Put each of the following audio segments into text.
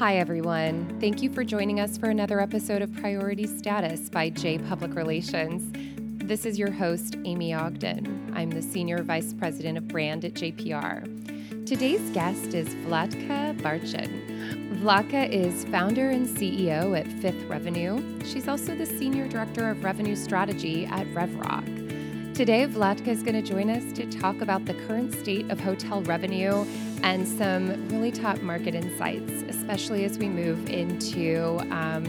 Hi, everyone. Thank you for joining us for another episode of Priority Status by J Public Relations. This is your host, Amy Ogden. I'm the Senior Vice President of Brand at JPR. Today's guest is Vlatka Barchin. Vlatka is founder and CEO at Fifth Revenue. She's also the Senior Director of Revenue Strategy at RevRock. Today, Vlatka is going to join us to talk about the current state of hotel revenue and some really top market insights, especially as we move into um,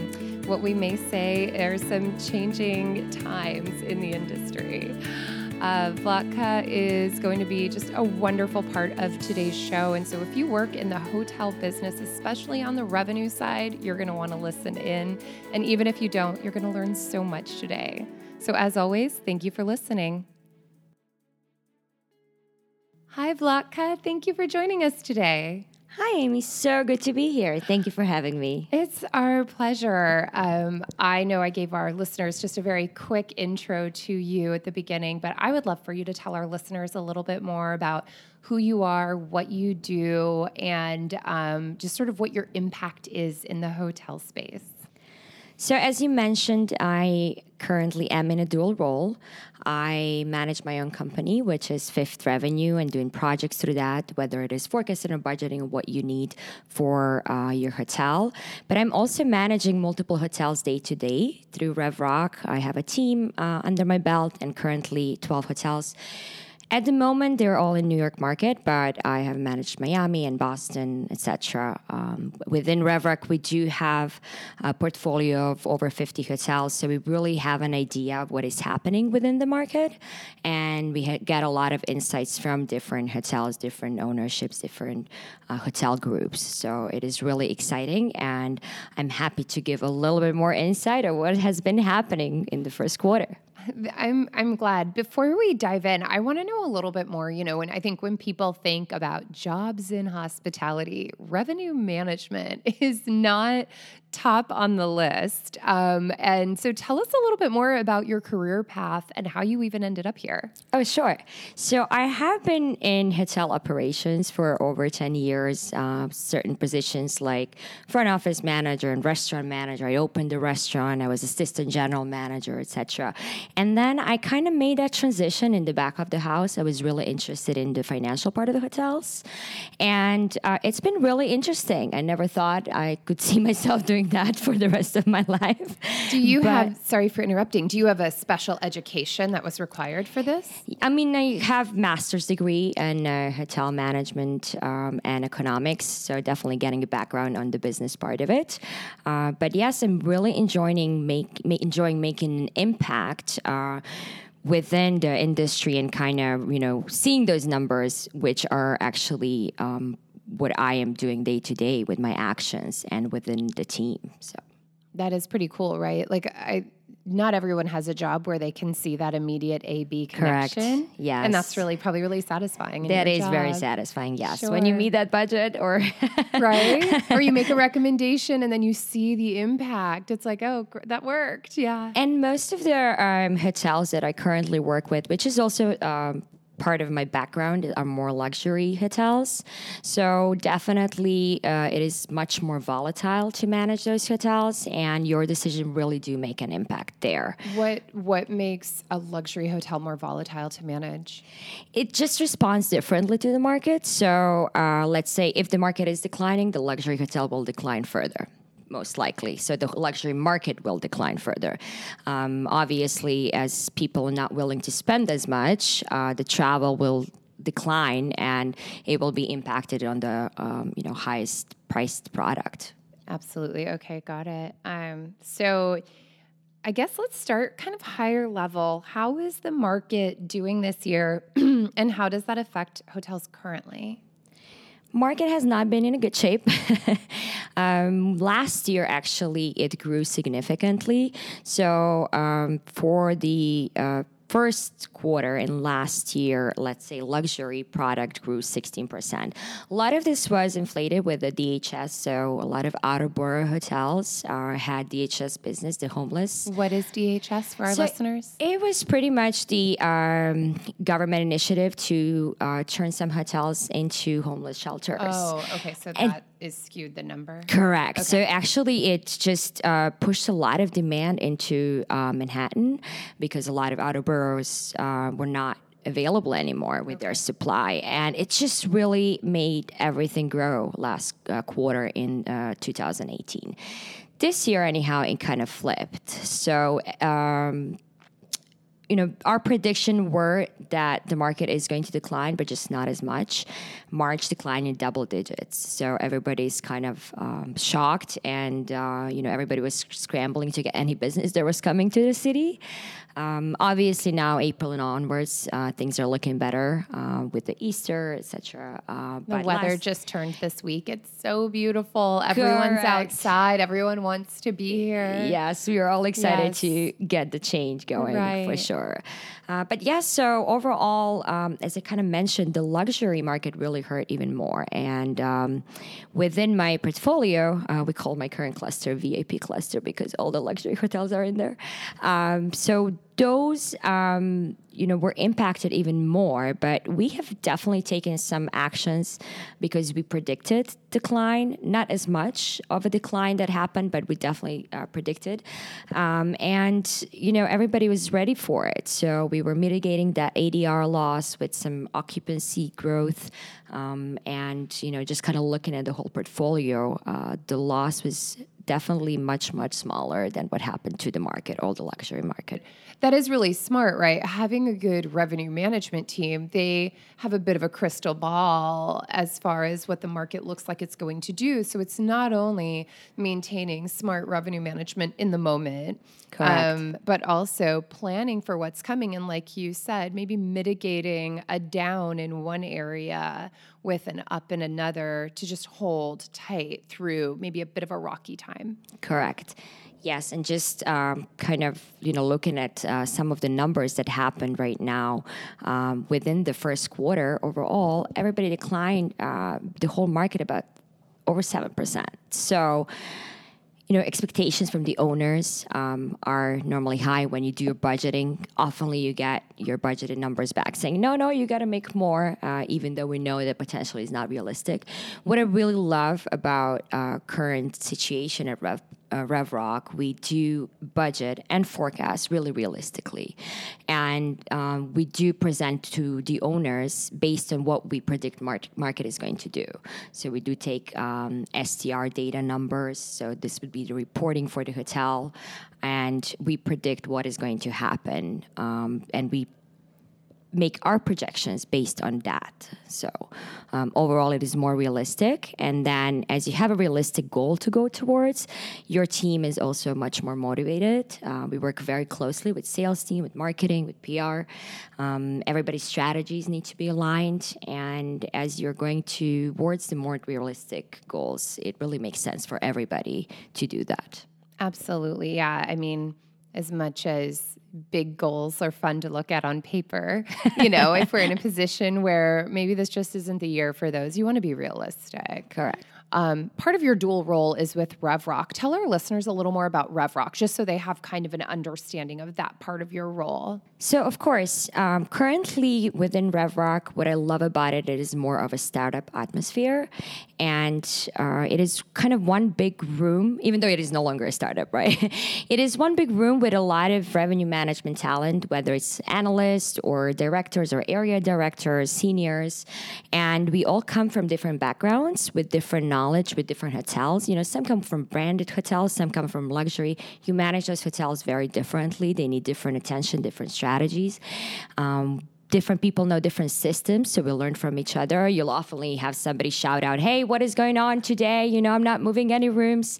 what we may say are some changing times in the industry. Uh, Vlatka is going to be just a wonderful part of today's show. And so, if you work in the hotel business, especially on the revenue side, you're going to want to listen in. And even if you don't, you're going to learn so much today. So, as always, thank you for listening. Hi, Vlatka. Thank you for joining us today. Hi, Amy. So good to be here. Thank you for having me. It's our pleasure. Um, I know I gave our listeners just a very quick intro to you at the beginning, but I would love for you to tell our listeners a little bit more about who you are, what you do, and um, just sort of what your impact is in the hotel space. So, as you mentioned, I currently am in a dual role. I manage my own company, which is Fifth Revenue, and doing projects through that, whether it is forecasting or budgeting what you need for uh, your hotel. But I'm also managing multiple hotels day to day through RevRock. I have a team uh, under my belt and currently 12 hotels. At the moment, they're all in New York market, but I have managed Miami and Boston, etc. Um, within RevRock, we do have a portfolio of over 50 hotels, so we really have an idea of what is happening within the market, and we get a lot of insights from different hotels, different ownerships, different uh, hotel groups. So it is really exciting, and I'm happy to give a little bit more insight of what has been happening in the first quarter. I'm I'm glad. Before we dive in, I want to know a little bit more. You know, and I think when people think about jobs in hospitality, revenue management is not top on the list. Um, and so, tell us a little bit more about your career path and how you even ended up here. Oh, sure. So I have been in hotel operations for over ten years. Uh, certain positions like front office manager and restaurant manager. I opened a restaurant. I was assistant general manager, etc. And then I kind of made that transition in the back of the house. I was really interested in the financial part of the hotels. And uh, it's been really interesting. I never thought I could see myself doing that for the rest of my life. Do you but, have, sorry for interrupting, do you have a special education that was required for this? I mean, I have master's degree in uh, hotel management um, and economics. So definitely getting a background on the business part of it. Uh, but yes, I'm really enjoying, make, ma- enjoying making an impact uh, within the industry and kind of you know seeing those numbers which are actually um, what i am doing day to day with my actions and within the team so. That is pretty cool right? Like i not everyone has a job where they can see that immediate A B connection. Correct. Yes. And that's really probably really satisfying. That is job. very satisfying. Yes. Sure. When you meet that budget or right. Or you make a recommendation and then you see the impact. It's like, oh, that worked. Yeah. And most of the um, hotels that I currently work with, which is also um, part of my background are more luxury hotels. So definitely, uh, it is much more volatile to manage those hotels, and your decision really do make an impact there. What what makes a luxury hotel more volatile to manage? It just responds differently to the market. So uh, let's say if the market is declining, the luxury hotel will decline further most likely. So the luxury market will decline further. Um, obviously, as people are not willing to spend as much, uh, the travel will decline and it will be impacted on the um, you know highest priced product. Absolutely. Okay, got it. Um, so. I guess let's start kind of higher level. How is the market doing this year, and how does that affect hotels currently? Market has not been in a good shape. um, last year, actually, it grew significantly. So um, for the uh, first quarter in last year, let's say luxury product grew 16%. A lot of this was inflated with the DHS. So a lot of outer borough hotels uh, had DHS business, the homeless. What is DHS for our so listeners? It was pretty much the um, government initiative to uh, turn some hotels into homeless shelters. Oh, okay. So that is skewed the number. Correct. Okay. So actually, it just uh, pushed a lot of demand into uh, Manhattan because a lot of outer boroughs uh, were not available anymore with okay. their supply and it just really made everything grow last uh, quarter in uh, 2018 this year anyhow it kind of flipped so um, you know, our prediction were that the market is going to decline, but just not as much. March declined in double digits, so everybody's kind of um, shocked, and uh, you know, everybody was scrambling to get any business that was coming to the city. Um, obviously, now April and onwards, uh, things are looking better uh, with the Easter, etc. Uh, the weather just turned this week. It's so beautiful. Everyone's Correct. outside. Everyone wants to be here. Yes, we are all excited yes. to get the change going right. for sure. Uh, but yes, so overall, um, as I kind of mentioned, the luxury market really hurt even more. And um, within my portfolio, uh, we call my current cluster VIP cluster because all the luxury hotels are in there. Um, so those um, you know were impacted even more but we have definitely taken some actions because we predicted decline not as much of a decline that happened but we definitely uh, predicted. Um, and you know everybody was ready for it. So we were mitigating that adr loss with some occupancy growth um, and you know just kind of looking at the whole portfolio uh, the loss was definitely much much smaller than what happened to the market or the luxury market. That is really smart right? Having a good revenue management team they have a bit of a crystal ball as far as what the market looks like it's going to do. So it's not only maintaining smart revenue management in the moment um, but also planning for what's coming. And like you said maybe mitigating a down in one area with an up in another to just hold tight through maybe a bit of a rocky time. Correct. Yes, and just um, kind of you know looking at uh, some of the numbers that happened right now um, within the first quarter overall, everybody declined uh, the whole market about over seven percent. So you know expectations from the owners um, are normally high when you do your budgeting. Oftenly you get your budgeted numbers back saying no no you got to make more uh, even though we know that potentially is not realistic. What i really love about uh, current situation at rev uh, RevRock, we do budget and forecast really realistically. And um, we do present to the owners based on what we predict mar- market is going to do. So we do take um, STR data numbers. So this would be the reporting for the hotel. And we predict what is going to happen. Um, and we make our projections based on that. So um, overall, it is more realistic. And then, as you have a realistic goal to go towards, your team is also much more motivated. Uh, we work very closely with sales team, with marketing, with PR. Um, everybody's strategies need to be aligned. And as you're going towards the more realistic goals, it really makes sense for everybody to do that. Absolutely, yeah. I mean, as much as big goals are fun to look at on paper. You know, if we're in a position where maybe this just isn't the year for those, you want to be realistic. Correct. Um, part of your dual role is with RevRock. Tell our listeners a little more about RevRock, just so they have kind of an understanding of that part of your role. So, of course, um, currently within RevRock, what I love about it, it is more of a startup atmosphere, and uh, it is kind of one big room, even though it is no longer a startup, right? it is one big room with a lot of revenue management talent, whether it's analysts or directors or area directors, seniors, and we all come from different backgrounds with different knowledge knowledge with different hotels. You know, some come from branded hotels, some come from luxury. You manage those hotels very differently. They need different attention, different strategies. Um, different people know different systems, so we learn from each other. You'll often have somebody shout out, "Hey, what is going on today? You know, I'm not moving any rooms,"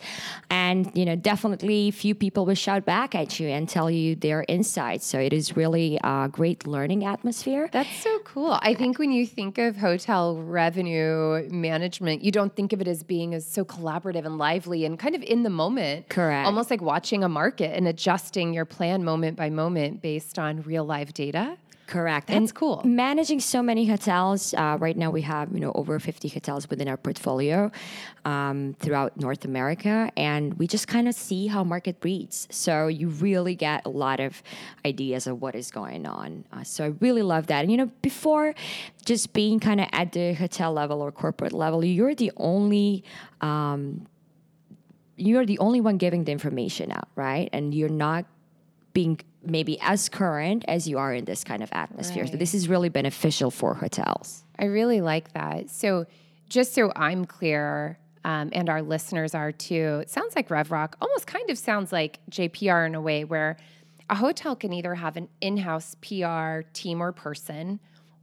and you know, definitely few people will shout back at you and tell you their insights. So it is really a great learning atmosphere. That's so cool. I think when you think of hotel revenue management, you don't think of it as being as so collaborative and lively and kind of in the moment. Correct. Almost like watching a market and adjusting your plan moment by moment based on real live data. Correct. That's and cool. Managing so many hotels. Uh, right now, we have you know over 50 hotels within our portfolio um, throughout North America, and we just kind of see how market breeds. So you really get a lot of ideas of what is going on. Uh, so I really love that. And you know, before just being kind of at the hotel level or corporate level, you're the only. Um, you're the only one giving the information out, right? And you're not being maybe as current as you are in this kind of atmosphere. So this is really beneficial for hotels. I really like that. So, just so I'm clear, um, and our listeners are too, it sounds like RevRock almost kind of sounds like JPR in a way where a hotel can either have an in house PR team or person,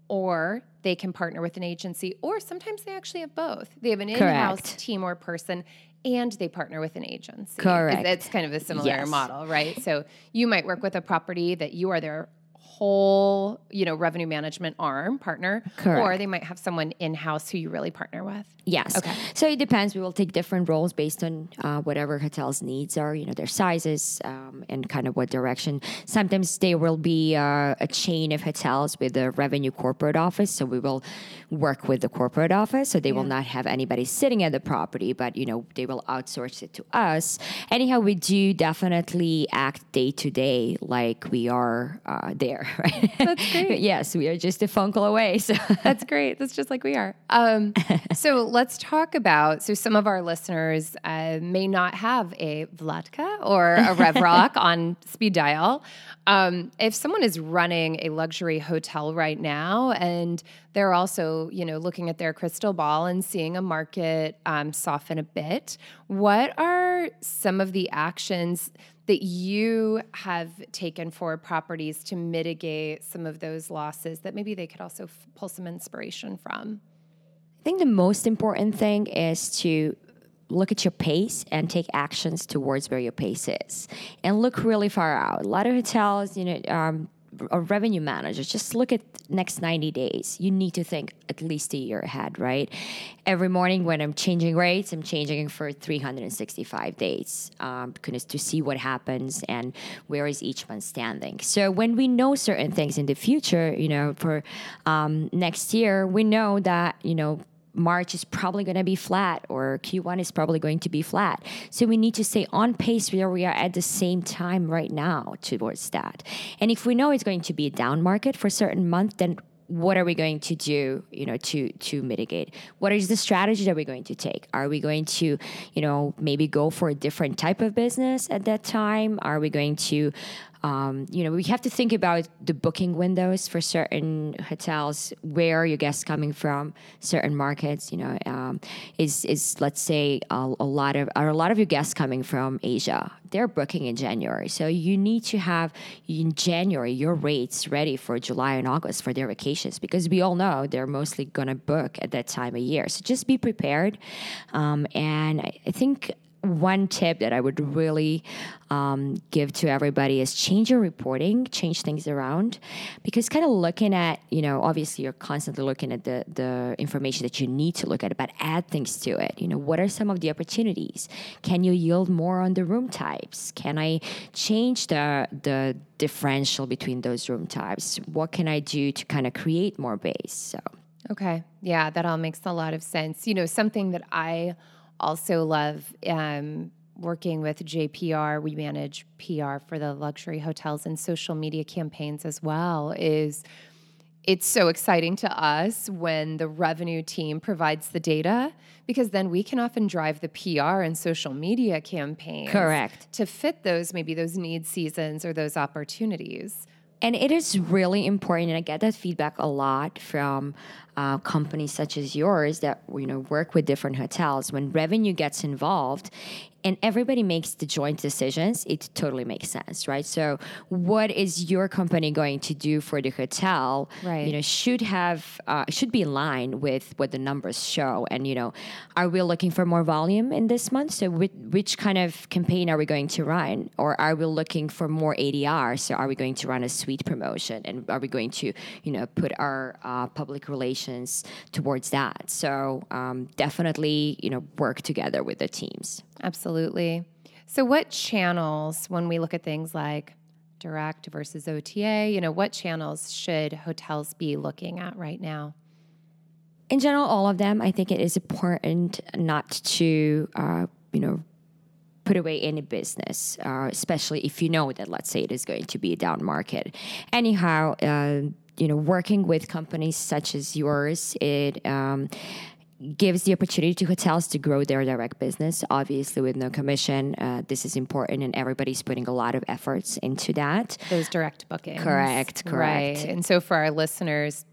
or they can partner with an agency, or sometimes they actually have both. They have an in house team or person. And they partner with an agency. Correct. It's kind of a similar Yes. model, right? So you might work with a property that you are their whole, you know, revenue management arm partner, or they might have someone in house who you really partner with. Yes. Okay. So it depends. We will take different roles based on uh, whatever hotel's needs are, you know, their sizes um, and kind of what direction. Sometimes there will be uh, a chain of hotels with a revenue corporate office. So we will work with the corporate office. So they will not have anybody sitting at the property, but, you know, they will outsource it to us. Anyhow, we do definitely act day to day like we are uh, there, right? That's great. yes, we are just a phone call away. So. That's great. That's just like we are. Um, so let's talk about. So some of our listeners uh, may not have a Vlatka or a RevRock on speed dial. Um, if someone is running a luxury hotel right now and they're also, you know, looking at their crystal ball and seeing a market um, soften a bit, what are some of the actions? That you have taken for properties to mitigate some of those losses that maybe they could also f- pull some inspiration from? I think the most important thing is to look at your pace and take actions towards where your pace is and look really far out. A lot of hotels, you know, um, or revenue managers just look at next 90 days. You need to think at least a year ahead right? Every morning when i'm changing rates i'm changing for 365 days um, to see what happens and where is each month standing. So when we know certain things in the future you know for um, next year we know that you know March is probably going to be flat or Q1 is probably going to be flat. So we need to stay on pace where we are at the same time right now towards that. And if we know it's going to be a down market for a certain month, then what are we going to do you know to to mitigate what is the strategy that we're going to take are we going to you know maybe go for a different type of business at that time are we going to um, you know we have to think about the booking windows for certain hotels where are your guests coming from certain markets you know um, is is let's say a, a lot of are a lot of your guests coming from asia? They're booking in january. So you need to have in january your rates ready for july and august for their vacations because we all know they're mostly going to book at that time of year. So just be prepared. Um, and I, I think one tip that I would really um, give to everybody is change your reporting, change things around, because kind of looking at you know obviously you're constantly looking at the the information that you need to look at, but add things to it. You know what are some of the opportunities? Can you yield more on the room types? Can I change the the differential between those room types? What can I do to kind of create more base? So. Okay. Yeah, that all makes a lot of sense. You know, something that I also love um, working with JPR, we manage PR for the luxury hotels and social media campaigns as well, is it's so exciting to us when the revenue team provides the data because then we can often drive the PR and social media campaigns Correct. to fit those maybe those need seasons or those opportunities. And it is really important, and I get that feedback a lot from uh, companies such as yours that you know work with different hotels. When revenue gets involved, and everybody makes the joint decisions, it totally makes sense, right? So, what is your company going to do for the hotel? Right. You know, should have uh, should be in line with what the numbers show. And you know, are we looking for more volume in this month? So, which, which kind of campaign are we going to run, or are we looking for more ADR? So, are we going to run a suite promotion, and are we going to you know put our uh, public relations towards that? So, um, definitely you know work together with the teams. Absolutely. So, what channels, when we look at things like direct versus OTA? You know, what channels should hotels be looking at right now? In general, all of them. I think it is important not to, uh, you know, put away any business, uh, especially if you know that, let's say, it is going to be a down market. Anyhow, uh, you know, working with companies such as yours, it um, gives the opportunity to hotels to grow their direct business, obviously with no commission. Uh, this is important, and everybody's putting a lot of efforts into that. Those direct bookings. Correct, correct. Right. And so for our listeners,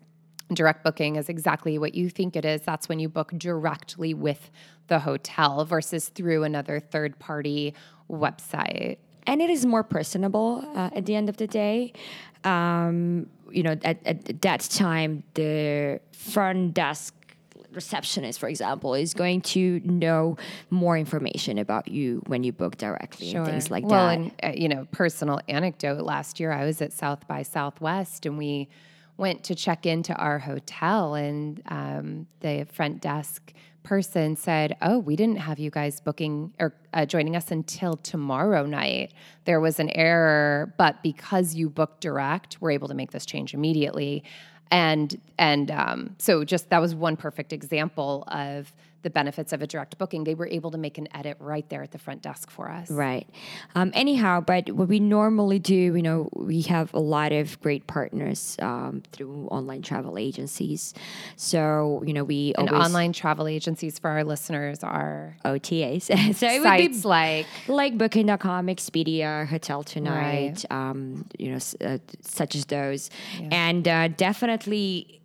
direct booking is exactly what you think it is. That's when you book directly with the hotel versus through another third party website. And it is more personable uh, at the end of the day. Um, you know, at, at that time, the front desk receptionist, for example, is going to know more information about you when you book directly Sure. and things like well, that. and uh, you know, personal anecdote. Last year, I was at South by Southwest, and we went to check into our hotel, and um, the front desk person said, "Oh, we didn't have you guys booking or uh, joining us until tomorrow night. There was an error, but because you booked direct, we're able to make this change immediately." And and um, so just that was one perfect example of the benefits of a direct booking. They were able to make an edit right there at the front desk for us. Right. Um, anyhow, but what we normally do, you know, we have a lot of great partners um, through online travel agencies. So, you know, we And always online travel agencies for our listeners are OTAs. so it would be like like Booking.com, Expedia, Hotel Tonight, um, you know, uh, such as those, and uh, definitely.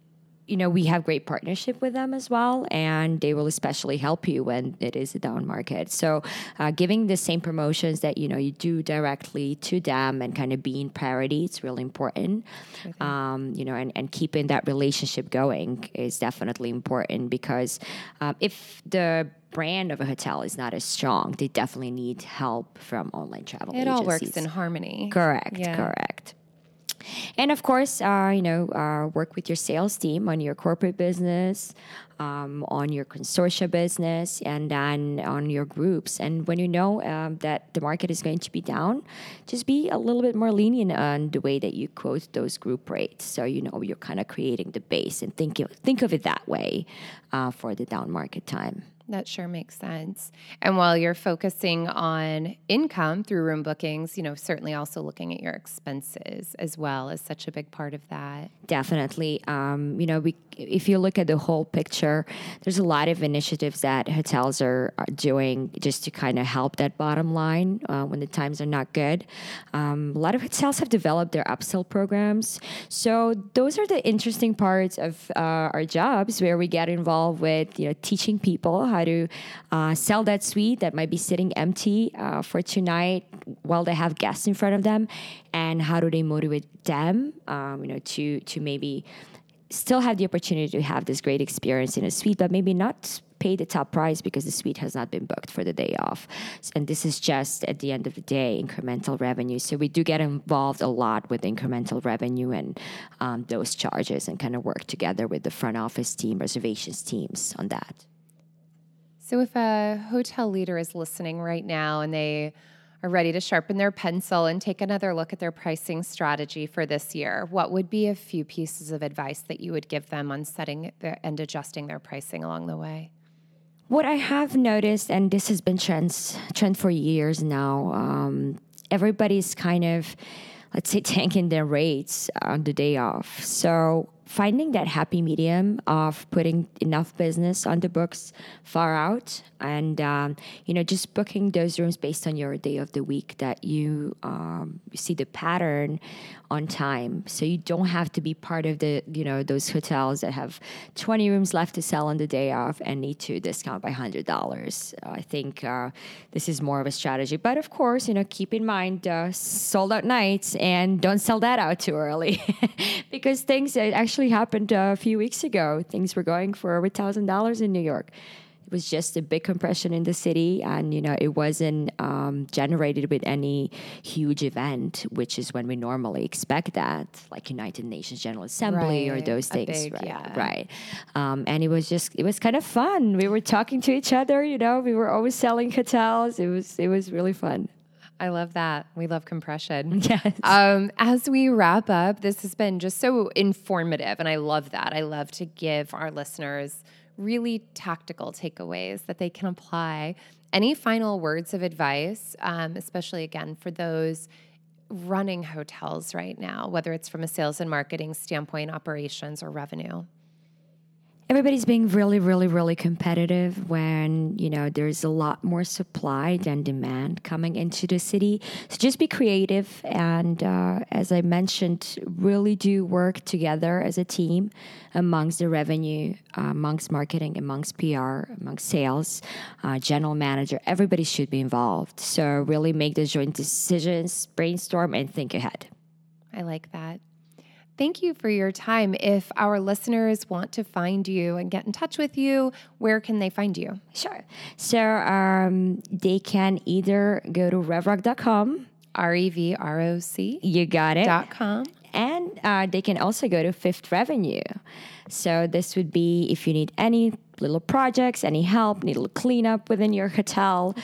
You know, we have great partnership with them as well, and they will especially help you when it is a down market. So, uh, giving the same promotions that you know you do directly to them and kind of being priority, it's really important. Um, you know, and, and keeping that relationship going is definitely important because um, if the brand of a hotel is not as strong, they definitely need help from online travel it agencies. all works in harmony. Correct, Yeah. correct. And of course, uh, you know, uh, work with your sales team on your corporate business, um, on your consortia business, and then on your groups. And when you know um, that the market is going to be down, just be a little bit more lenient on the way that you quote those group rates. So you know you're kind of creating the base, and think of, think of it that way uh, for the down market time. That sure makes sense. And while you're focusing on income through room bookings, you know, certainly also looking at your expenses as well is such a big part of that. definitely um, you know we, if you look at the whole picture there's a lot of initiatives that hotels are, are doing just to kind of help that bottom line uh, when the times are not good um, a lot of hotels have developed their upsell programs so those are the interesting parts of uh, our jobs where we get involved with you know teaching people how to uh, sell that suite that might be sitting empty uh, for tonight while they have guests in front of them? And how do they motivate them um, you know to to maybe still have the opportunity to have this great experience in a suite but maybe not pay the top price because the suite has not been booked for the day off? And this is just at the end of the day incremental revenue. So we do get involved a lot with incremental revenue and um, those charges and kind of work together with the front office team reservations teams on that So if a hotel leader is listening right now and they are ready to sharpen their pencil and take another look at their pricing strategy for this year, what would be a few pieces of advice that you would give them on setting and adjusting their pricing along the way? What I have noticed, and this has been trends trend for years now, um, everybody's kind of, let's say, tanking their rates on the day off. So finding that happy medium of putting enough business on the books far out, and um, you know, just booking those rooms based on your day of the week that you um, see the pattern on time. So you don't have to be part of the you know those hotels that have 20 rooms left to sell on the day off and need to discount by hundred dollars. I think uh, this is more of a strategy, but of course, you know, keep in mind uh, sold out nights and don't sell that out too early because things actually happened uh, a few weeks ago. Things were going for over thousand dollars in New York was just a big compression in the city and you know it wasn't um, generated with any huge event which is when we normally expect that like united nations general assembly or those things big- right yeah. right um, and it was just it was kind of fun we were talking to each other you know we were always selling hotels it was it was really fun I love that. We love compression. Yes. Um, as we wrap up, this has been just so informative, and I love that. I love to give our listeners really tactical takeaways that they can apply. Any final words of advice, um, especially again for those running hotels right now, whether it's from a sales and marketing standpoint, operations, or revenue? Everybody's being really, really, really competitive when, you know, there's a lot more supply than demand coming into the city. So just be creative. And uh, as I mentioned, really do work together as a team amongst the revenue, uh, amongst marketing, amongst PR, amongst sales, uh, general manager. Everybody should be involved. So really make those joint decisions, brainstorm, and think ahead. I like that thank you for your time. If our listeners want to find you and get in touch with you, where can they find you? Sure. So um, they can either go to revrock.com. R E V R O C. You got it. Dot com. And uh, they can also go to Fifth Revenue. So this would be if you need any little projects, any help, need a little cleanup within your hotel,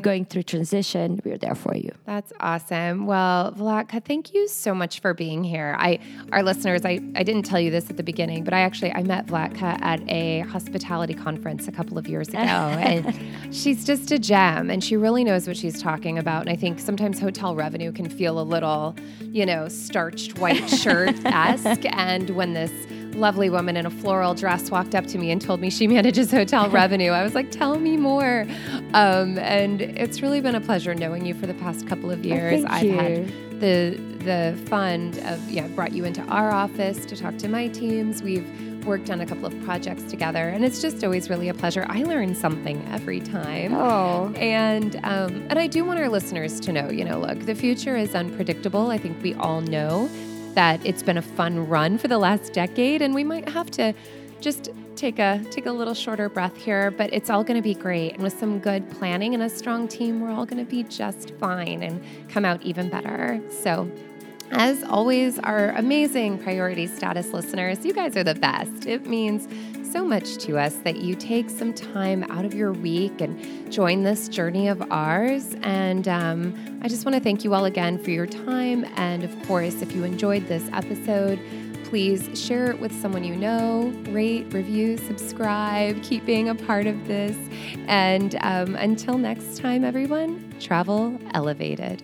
going through transition, we're there for you. That's awesome. Well, Vlatka, thank you so much for being here. I, our listeners, I, I didn't tell you this at the beginning, but I actually I met Vlatka at a hospitality conference a couple of years ago, and she's just a gem, and she really knows what she's talking about. And I think sometimes hotel revenue can feel a little, you know, starched white shirt esque, and when this lovely woman in a floral dress walked up to me and told me she manages hotel revenue. I was like, tell me more. Um, and it's really been a pleasure knowing you for the past couple of years. Oh, I've you. had the the fun of yeah, brought you into our office to talk to my teams. We've worked on a couple of projects together, and it's just always really a pleasure. I learn something every time. Oh, and um, and I do want our listeners to know, you know, look, the future is unpredictable. I think we all know that it's been a fun run for the last decade, and we might have to just take a take a little shorter breath here, but it's all going to be great. And with some good planning and a strong team, we're all going to be just fine and come out even better. So, as always, our amazing priority status listeners, you guys are the best. It means so much to us that you take some time out of your week and join this journey of ours. And um, I just want to thank you all again for your time. And of course, if you enjoyed this episode, please share it with someone you know, rate, review, subscribe, keep being a part of this. And um, until next time, everyone, travel elevated.